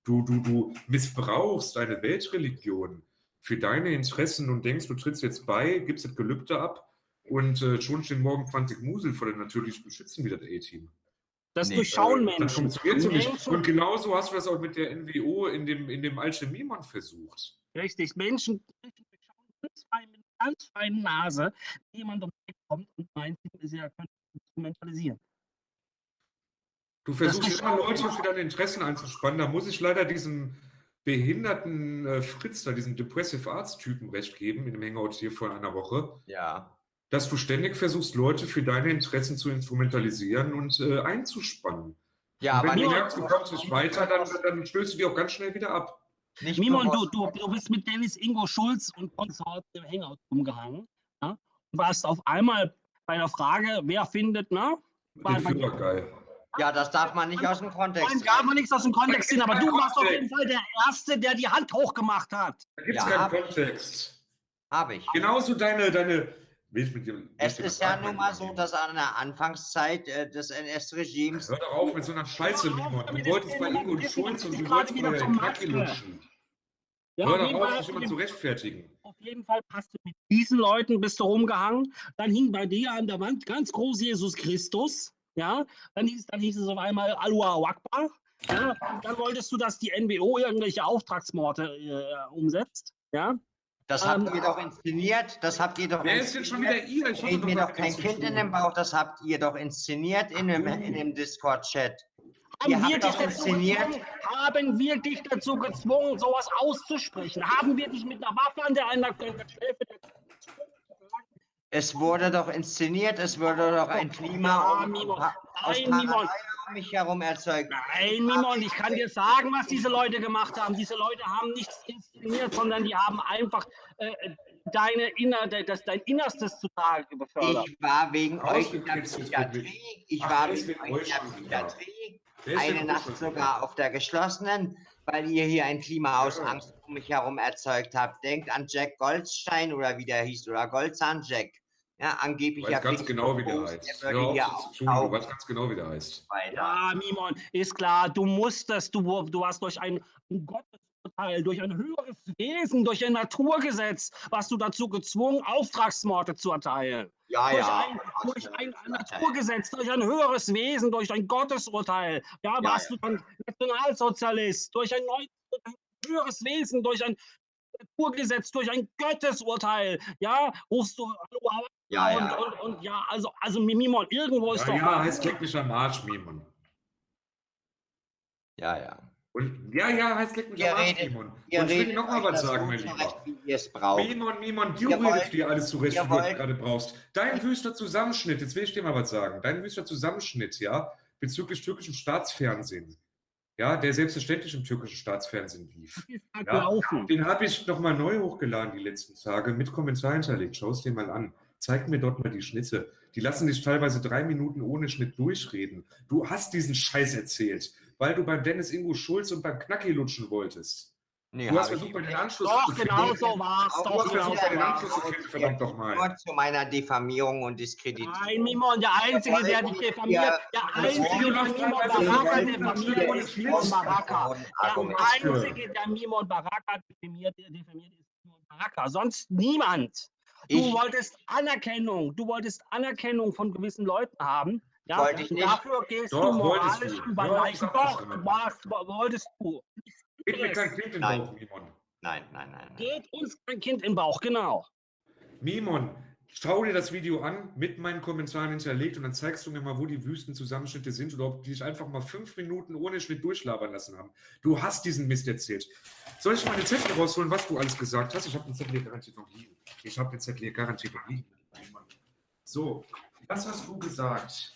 Du, du, du missbrauchst eine Weltreligion für deine Interessen und denkst, du trittst jetzt bei, gibst das Gelübde ab und äh, schon stehen morgen 20 Musel vor den natürlichen Beschützen wieder der A-Team. Das Nee, durchschauen Das Menschen. funktioniert so nicht. Menschen Und genauso hast du das auch mit der NWO in dem, in dem Alchemiemon versucht. richtig, Menschen Menschen durchschauen ganz fein, mit einer ganz feinen Nase, wie jemand um die Ecke kommt und meint, sie ja können instrumentalisieren. Du versuchst Das immer Leute für deine Interessen einzuspannen. Da muss ich leider diesem behinderten äh, Fritz, da diesem Depressive Arts Typen recht geben, in dem Hangout hier vor einer Woche, Ja. Dass du ständig versuchst, Leute für deine Interessen zu instrumentalisieren und äh, einzuspannen. Ja, und wenn aber du merkst, du kommst nicht weiter, dann, dann stößt du die auch ganz schnell wieder ab. nicht Mimon, du, du, du bist mit Dennis Ingo Schulz und Konsorten im Hangout umgehangen. Ja? Und warst auf einmal bei der Frage, wer findet, ne? Den Weil- weil- Führer geil. Ja, das darf man nicht aus dem Kontext. Nein, darf man nichts aus dem Kontext ziehen, aber du warst auf jeden Kontext. Fall der Erste, der die Hand hochgemacht hat. Da gibt es Ja. keinen Kontext. Habe ich. Genauso deine, deine. Will Es ist ja nun mal so, dass an der Anfangszeit äh, des NS-Regimes Hör doch auf mit so einer Scheiße, Mimon. Du wolltest bei Ingo mal- Schulz und du wolltest wieder bei zum Knacki Markt. lutschen. Ja, Hör doch auf, dich immer zu rechtfertigen. Auf jeden Fall hast du mit diesen Leuten bist du rumgehangen. Dann hing bei dir an der Wand ganz groß Jesus Christus. Ja, dann hieß, dann hieß es auf einmal Allahu Akbar. Ja, dann wolltest du, dass die NWO irgendwelche Auftragsmorde äh, umsetzt. Ja, Das habt Ähm, ihr doch inszeniert. Das habt ihr doch Wer ist denn schon wieder ihr? Ich Red mir doch kein Kind in den Bauch. Das habt ihr doch inszeniert in dem, in dem Discord-Chat. haben Ihr wir, dich doch dazu inszeniert. gezwungen, haben wir dich dazu gezwungen, sowas auszusprechen? Haben wir dich mit einer Waffe an der einen Schläfe Es wurde doch inszeniert. Es wurde doch ein Klima um, Mimon. aus. Paranoia um mich herum erzeugt. Nein, Mimon, ich kann dir sagen, was diese Leute gemacht haben. Diese Leute haben nichts inszeniert, sondern die haben einfach äh, deine Inner, das, dein Innerstes zutage befördert. Ich war wegen euch in der Psychiatrie. Ich Ach, war wegen euch in der. Psychiatrie. Eine Nacht sogar auf der geschlossenen, weil ihr hier ein Klima aus Ja. Angst um mich herum erzeugt habt. Denkt an Jack Goldstein oder wie der hieß, oder Goldzahn Jack. Ja, Du angeblich weißt ganz genau, wie der heißt. Der tun, du auch weißt ganz genau, wie der heißt. Ja, Mimon, ist klar, du musstest, du, du hast durch ein, ein Gottesurteil, durch ein höheres Wesen, durch ein Naturgesetz, was du dazu gezwungen, Auftragsmorde zu erteilen. Ja, durch, ja. ein, durch du ein recht. Naturgesetz, durch ein höheres Wesen, durch ein Gottesurteil. Ja, Ja, warst ja. du dann Nationalsozialist, durch ein, neu, durch ein höheres Wesen, durch ein Naturgesetz, durch ein Gottesurteil. Ja, rufst du Hallo, Ja, und, ja. und, und ja, also, also Mimon, irgendwo ist Ja, doch. ja, heißt leck mich am Arsch, Mimon. Ja, ja. Und, ja, ja, heißt leck mich Ihr am Arsch, redet- Mimon. Und ich will noch mal was sagen, mein Lieber. Mimon, Mimon, du Ihr redest wollt- dir alles zurecht, wie du gerade brauchst. Dein wüster Zusammenschnitt, jetzt will ich dir mal was sagen. Dein wüster Zusammenschnitt, ja, bezüglich türkischem Staatsfernsehen, ja, der selbstverständlich im türkischen Staatsfernsehen lief. Ja. Den habe ich nochmal neu hochgeladen die letzten Tage mit Kommentar hinterlegt. Schau es dir mal an. Zeig mir dort mal die Schnitte. Die lassen dich teilweise drei Minuten ohne Schnitt durchreden. Du hast diesen Scheiß erzählt, weil du beim Dennis Ingo Schulz und beim Knacki lutschen wolltest. Nee, Du hast versucht, bei den. Anschluss Doch, zu finden. genau so war es. Auch Doch, Du hast genau versucht, so bei den war's. Anschluss zu finden, verdammt doch mal. Nur zu meiner Diffamierung und Diskreditierung. Nein, Mimon, der Einzige, der dich diffamiert, der Einzige, der Mimon Baraka diffamiert, ist Mimon Baraka. Der. Einzige, der Mimon Baraka diffamiert, diffamiert ist Mimon Baraka. Sonst niemand. Du Ich- wolltest Anerkennung, du wolltest Anerkennung von gewissen Leuten haben. Ja, Wollte ich nicht. dafür gehst Doch, du wolltest moralisch über Leichen. Doch, warst, wolltest du. Geht mir kein Kind in den. Bauch, Mimon. Nein, nein, nein. nein. Geht uns ein Kind im Bauch, genau. Mimon, schau dir das Video an, mit meinen Kommentaren hinterlegt und dann zeigst du mir mal, wo die Wüstenzusammenschnitte sind oder ob die dich einfach mal fünf Minuten ohne Schnitt durchlabern lassen haben. Du hast diesen Mist erzählt. Soll ich mal den Zettel rausholen, was du alles gesagt hast? Ich habe den Zettel hier garantiert noch liegen. Ich habe den Zettel hier garantiert noch liegen. So, was hast du gesagt?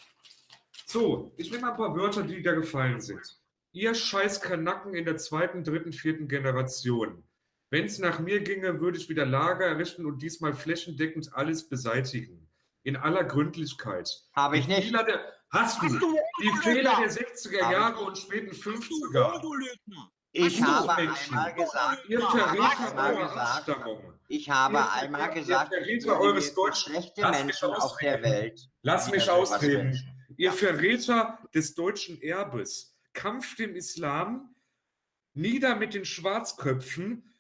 So, ich nehme mal ein paar Wörter, die dir gefallen sind. Ihr scheiß Kanacken in der zweiten, dritten, vierten Generation. Wenn es nach mir ginge, würde ich wieder Lager errichten und diesmal flächendeckend alles beseitigen. In aller Gründlichkeit. Habe ich nicht. Der, hast du, Hast du die? Fehler der 60er Habe Jahre und späten Hast du 50er. du Lügner? Ich habe einmal gesagt, Ihr Verräter eurer. Abstammung. ich habe Ihr- einmal ihr gesagt, Verräter eures Deutschen- schlechte Lass mich Menschen auf der ausreden. Welt. Lass mich ausreden. Ihr Verräter des deutschen Erbes. Kampf dem Islam. Nieder mit den Schwarzköpfen.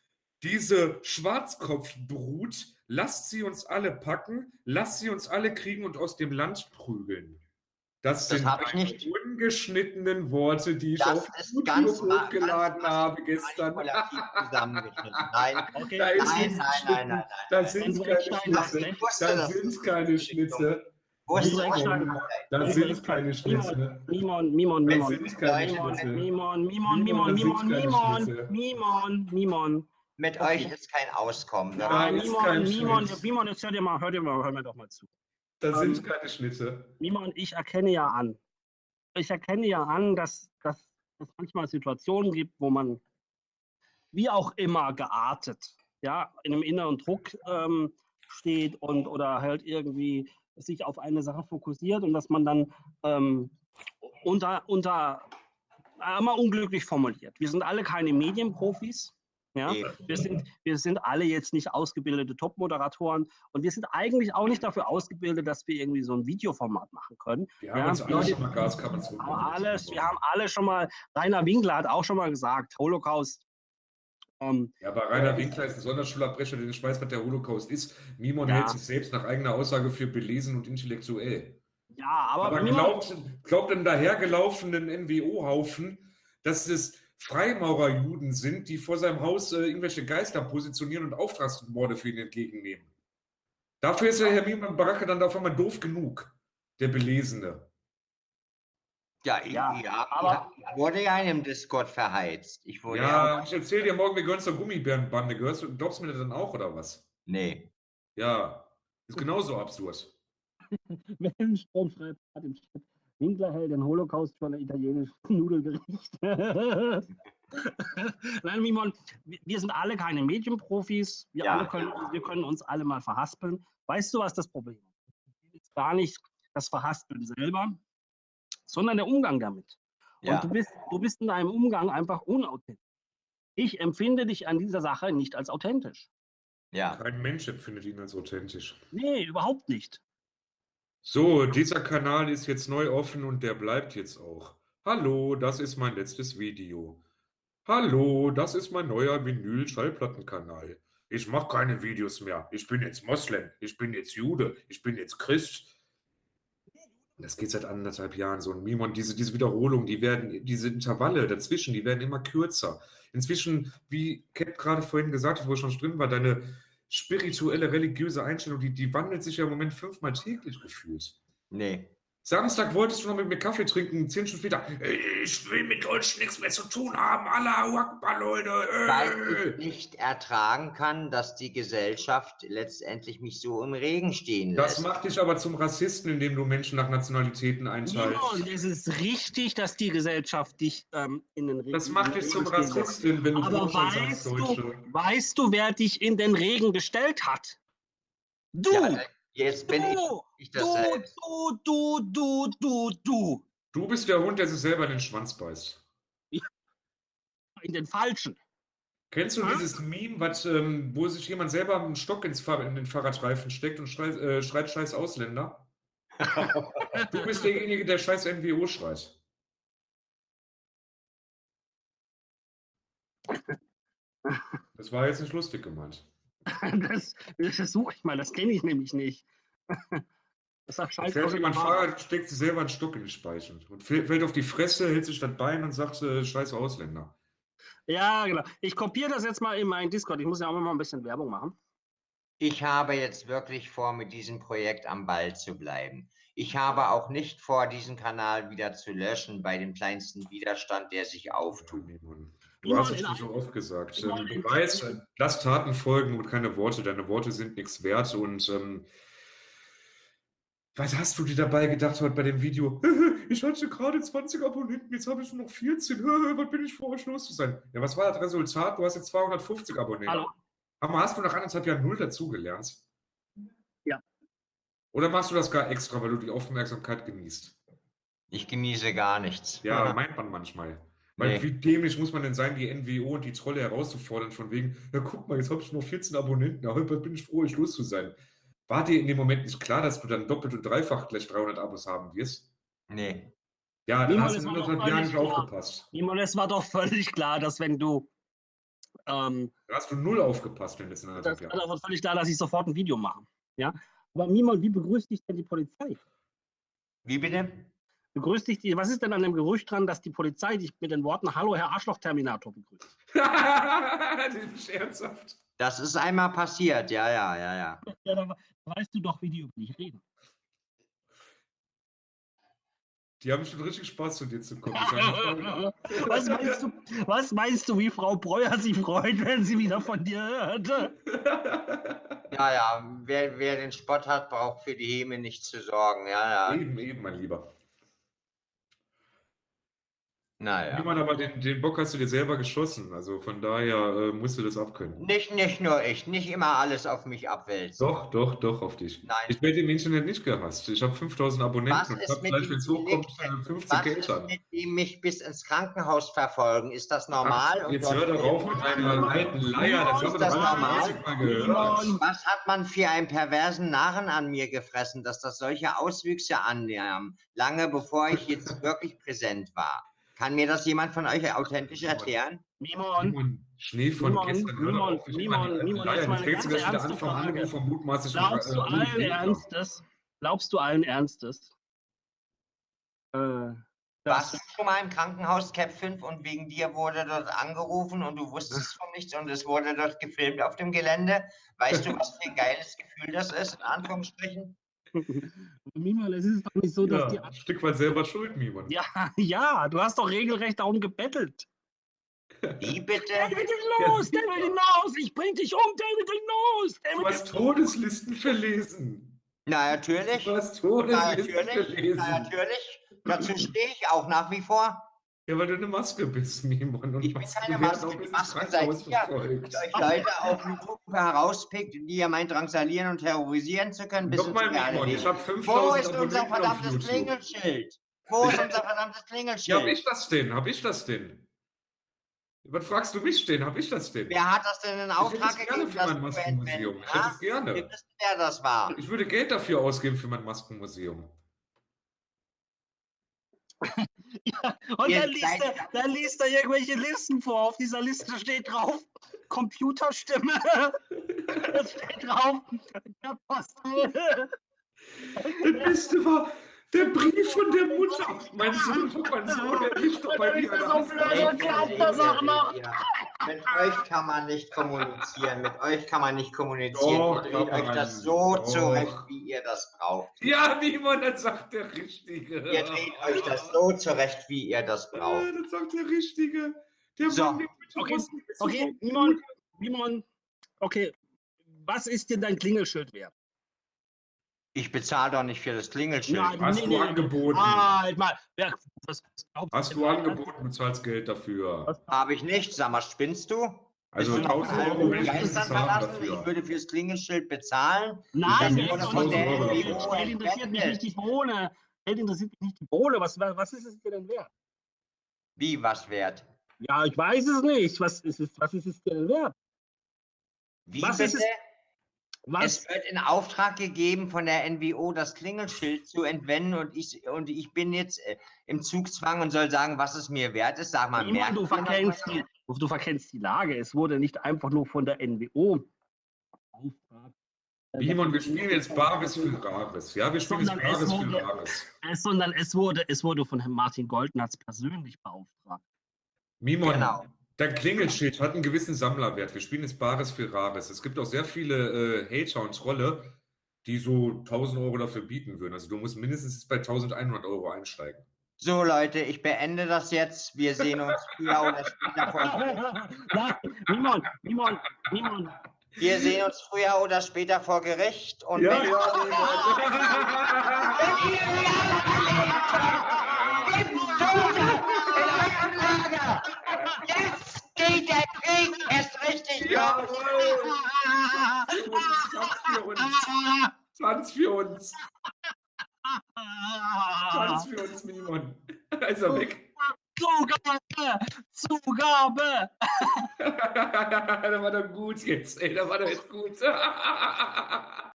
Diese Schwarzkopfbrut. Lasst sie uns alle packen. Lasst sie uns alle kriegen und aus dem Land prügeln. Das, Das sind ich nicht. ungeschnittenen Worte, die ich Das auf ist YouTube ganz hochgeladen ganz habe gestern. Nein, Okay, Da ist nein, nein, nein, nein, nein. Da sind keine Schnitze. das. sind keine Schnitze. Ich. Da sind keine Schnitze. Mimon, Mimon, Das Mimon. sind keine Mimon, Schnitze. Mimon, Mimon, Mimon, Mimon, das Mimon, Mimon. Mimon, Mit euch ist kein Auskommen. Da Nein, ist Mimon, kein Mimon. Mimon, jetzt hör dir mal, hör dir mal, hör mir doch mal zu. Da sind Ähm, keine Schnitte. Mimon, ich erkenne ja an. Ich erkenne ja an, dass, dass es manchmal Situationen gibt, wo man wie auch immer geartet, ja, in einem inneren Druck ähm, steht und oder halt irgendwie sich auf eine Sache fokussiert und dass man dann ähm, unter, unter einmal unglücklich formuliert. Wir sind alle keine Medienprofis. Ja? Wir, sind, wir sind alle jetzt nicht ausgebildete Top-Moderatoren und wir sind eigentlich auch nicht dafür ausgebildet, dass wir irgendwie so ein Videoformat machen können. Wir haben Ja, uns alle schon mal Gaskammern alles, wir haben alle schon mal, Rainer Winkler hat auch schon mal gesagt, Holocaust. Ähm, Ja, aber Rainer Winkler ist ein Sonderschulabbrecher, der nicht weiß, was der Holocaust ist. Mimon Ja. hält sich selbst nach eigener Aussage für belesen und intellektuell. ja, aber, Aber glaubt, glaubt einem dahergelaufenen NWO-Haufen, dass es Freimaurerjuden sind, die vor seinem Haus äh, irgendwelche Geister positionieren und Auftragsmorde für ihn entgegennehmen. Dafür ist ja Herr Mimon Baracke dann auf einmal doof genug, der Belesene. Ja, ich, Ja, ja, aber- ich wurde ja in einem Discord verheizt. Ich wurde Ja, ich erzähle dir morgen, wir gehören zur Gummibärenbande. Gehörst du, glaubst du mir das dann auch, oder was? Nee. Ja, ist genauso absurd. Wenn Strom schreibt, hat im Chat, Winkler hält den Holocaust für ein italienisches Nudelgericht. Nein, Mimon, wir sind alle keine Medienprofis. Wir, Ja. alle können, wir können uns alle mal verhaspeln. Weißt du, was das Problem ist? Gar nicht das Verhaspeln selber, sondern der Umgang damit. Und Ja. du, bist, du bist in deinem Umgang einfach unauthentisch. Ich empfinde dich an dieser Sache nicht als authentisch. Ja. Kein Mensch empfindet ihn als authentisch. Nee, überhaupt nicht. So, dieser Kanal ist jetzt neu offen und der bleibt jetzt auch. Hallo, das ist mein letztes Video. Hallo, das ist mein neuer Vinyl-Schallplattenkanal. Ich mache keine Videos mehr. Ich bin jetzt Moslem. Ich bin jetzt Jude. Ich bin jetzt Christ. Das geht seit anderthalb Jahren so. Und Mimon, diese, diese Wiederholungen, die werden, diese Intervalle dazwischen, die werden immer kürzer. Inzwischen, wie Cap gerade vorhin gesagt hat, wo schon drin war, deine spirituelle, religiöse Einstellung, die, die wandelt sich ja im Moment fünfmal täglich gefühlt. Nee. Samstag wolltest du noch mit mir Kaffee trinken, zehn Stunden später, ich will mit Deutschen nichts mehr zu tun haben, Allahu Akbar, Leute. Weil Äh. ich nicht ertragen kann, dass die Gesellschaft letztendlich mich so im Regen stehen Das lässt. macht dich aber zum Rassisten, indem du Menschen nach Nationalitäten Ja, einteilst. und es ist richtig, dass die Gesellschaft dich ähm, in den Regen Das macht dich zum. Rassisten, wenn du Aber weißt sagst, du, Deutsche. weißt du, wer dich in den Regen gestellt hat? Du! Ja, jetzt bin ich du! nicht das Du, selbst. du, du, du, du, du! Du bist der Hund, der sich selber in den Schwanz beißt. In den Falschen. Kennst du Hm? dieses Meme, was, ähm, wo sich jemand selber einen Stock ins Fahr in den Fahrradreifen steckt und schreit, äh, schreit scheiß Ausländer? Du bist derjenige, der scheiß NWO schreit. Das war jetzt nicht lustig gemeint. Das, das suche ich mal, das kenne ich nämlich nicht. Das sagt Da Scheiß fährt aus dem jemand Fahrrad. Steckt sich selber einen Stock in die Speichen und fällt fällt auf die Fresse, hält sich das Bein und sagt, äh, scheiß Ausländer. Ja, genau. Ich kopiere das jetzt mal in meinen Discord. Ich muss ja auch mal ein bisschen Werbung machen. Ich habe jetzt wirklich vor, mit diesem Projekt am Ball zu bleiben. Ich habe auch nicht vor, diesen Kanal wieder zu löschen bei dem kleinsten Widerstand, der sich auftut. Du hast es schon so oft gesagt. Ähm, Du weißt, äh, lass Taten folgen und keine Worte. Deine Worte sind nichts wert. Und ähm, was hast du dir dabei gedacht heute bei dem Video? Ich hatte gerade 20 Abonnenten, jetzt habe ich nur noch 14. Was bin ich froh, euch los zu sein? Ja, was war das Resultat? Du hast jetzt 250 Abonnenten. Hallo? Aber hast du nach anderthalb Jahren null dazugelernt? Ja. Oder machst du das gar extra, weil du die Aufmerksamkeit genießt? Ich genieße gar nichts. Ja, meint man manchmal. Weil Nee. wie dämlich muss man denn sein, die NWO und die Trolle herauszufordern, von wegen, ja guck mal, jetzt habe ich nur 14 Abonnenten, aber heute bin ich froh, euch los zu sein. War dir in dem Moment nicht klar, dass du dann doppelt und dreifach gleich 300 Abos haben wirst? Nee. Ja, dann Niemand hast du in anderthalb Jahren nicht klar. aufgepasst. Simon, es war doch völlig klar, dass wenn du. Ähm, Da hast du null aufgepasst in den letzten das anderthalb war Jahren. doch völlig klar, dass ich sofort ein Video mache. Ja? Aber Mimon, wie begrüßt dich denn die Polizei? Wie bitte? Begrüßt dich die, was ist denn an dem Gerücht dran, dass die Polizei dich mit den Worten Hallo, Herr Arschloch-Terminator begrüßt? das ist ernsthaft. Das ist einmal passiert, ja, ja, ja, ja. Ja, da weißt du doch, wie die über dich reden. Die haben schon richtig Spaß, zu dir zu kommen. Was, meinst du, was meinst du, wie Frau Breuer sich freut, wenn sie wieder von dir hört? Ja, ja, wer, wer den Spott hat, braucht für die Häme nicht zu sorgen, ja, ja. eben, eben, mein Lieber. Naja. Niemand, aber den, den Bock hast du dir selber geschossen. Also von daher äh, musst du das abkönnen. Nicht, nicht nur ich, nicht immer alles auf mich abwälzen. Doch, doch, doch, auf dich. Nein. Ich werde im Internet nicht gehasst. Ich habe 5000 Abonnenten Was ist habe mit vielleicht, wenn es hochkommt, Delikten? äh, 50 Was ist Eltern. mit dem mich bis ins Krankenhaus verfolgen? Ist das normal? Ach, Und jetzt hör doch auf mit deiner alten Leier. Das Ist das normal? schon 30 Mal gehört. Simon, Was hat man für einen perversen Narren an mir gefressen, dass das solche Auswüchse annahm, lange bevor ich jetzt wirklich präsent war? Kann mir das jemand von euch authentisch erklären? Mimon, Schnee von Simon, gestern. äh, Simon, Leier, jetzt du mal eine ganz jetzt wieder an ernste vom Frage. Glaubst du äh, allen Ludwig. Ernstes? Glaubst du allen Ernstes? Äh, Warst du schon mal im Krankenhaus Cap 5 und wegen dir wurde dort angerufen und du wusstest von nichts und es wurde dort gefilmt auf dem Gelände? Weißt du, was für ein geiles Gefühl das ist, in Anführungsstrichen? Mimon, es ist doch nicht so, dass Ja, ein Stück weit selber schuld, Mimon. die. Ja, ja, du hast doch regelrecht darum gebettelt. Wie bitte? David los, David hinaus, ich bring dich um, David hinaus. Du hast Todeslisten verlesen. Na, natürlich. Du hast Na, Todeslisten natürlich. verlesen. Na, natürlich. Dazu stehe ich auch nach wie vor. Ja, weil du eine Maske bist, Mimon. Und Ich bin Masken keine werden Maske, die Masken Krankenhaus seid ihr. Und euch Leute auf dem Gruppe herauspickt, die ihr meint, drangsalieren und terrorisieren zu können, bis Nochmal, Mimon, ich habe Wo 5000 ist unser verdammtes. Klingelschild? Wo ist unser verdammtes Ja, hab Klingelschild? ich das denn? Hab ich das denn? Was fragst du mich denn? Hab ich das denn? Wer hat das denn in ich hätte Auftrag es gerne gegeben, für das mein Maskenmuseum. Ich hätte es gerne. Wir wissen, wer das war. Ich würde Geld dafür ausgeben für mein Maskenmuseum. Und Ihr dann liest, er, dann liest er irgendwelche Listen vor. Auf dieser Liste steht drauf Computerstimme. Es steht drauf der Postel. Das Beste war der Brief von der Mutter. Mein Sohn, mein Sohn, der liegt doch bei mir. Mit euch kann man nicht kommunizieren. Mit euch kann man nicht kommunizieren. Doch, ihr euch man. das so Doch. zurecht, wie ihr das braucht. Ja, Mimon, das sagt der Richtige. Ihr dreht euch das so zurecht, wie ihr das Ja, braucht. das sagt der Richtige. Der So. Okay, Okay. Simon, Simon, okay. Was ist dir dein Klingelschild wert? Ich bezahle doch nicht für das Klingelschild. Nein, Hast Nee, du nee, angeboten? Halt mal. Was, was glaubst Hast du angeboten, bezahlst Geld dafür. Habe ich nicht. Sag mal, spinnst du? Also Bist du noch 1000 Euro will ich verlassen? Ich dafür. würde fürs Klingelschild bezahlen. Nein, Ich Geld interessiert mich nicht die Bohne. Geld interessiert mich nicht die Bohne. Was, was ist es dir denn wert? Wie was wert? Ja, ich weiß es nicht. Was ist es, was ist es dir denn wert? Wie Was ist bitte? Was? Es wird in Auftrag gegeben von der NWO, das Klingelschild zu entwenden und ich, und ich bin jetzt äh, im Zugzwang und soll sagen, was es mir wert ist. Sag mal, Simon, merkt du verkennst, die, du verkennst die Lage. Es wurde nicht einfach nur von der NWO beauftragt. Simon, wir spielen jetzt Bares für Rares. Ja, wir spielen jetzt Sondern es Bares für wurde- Rares. Es, sondern es wurde, es wurde von Herrn Martin Goldnatz persönlich beauftragt. Mimon, Genau. Dein Klingelschild hat einen gewissen Sammlerwert. Wir spielen jetzt Bares für Rares. Es gibt auch sehr viele äh, Hater und Trolle, die so 1000 Euro dafür bieten würden. Also du musst mindestens jetzt bei 1100 Euro einsteigen. So, Leute, ich beende das jetzt. Wir sehen uns früher oder später vor. Nein, Simon, Simon, Simon. Wir sehen uns früher oder später vor Gericht. Und Ja, wenn Jetzt geht der Krieg erst richtig Jawohl. los. Tanz für uns. Tanz für uns. Tanz für uns, Mimon. Da ist er weg. Zugabe! Zugabe! da war doch gut jetzt. Ey, da war doch jetzt gut.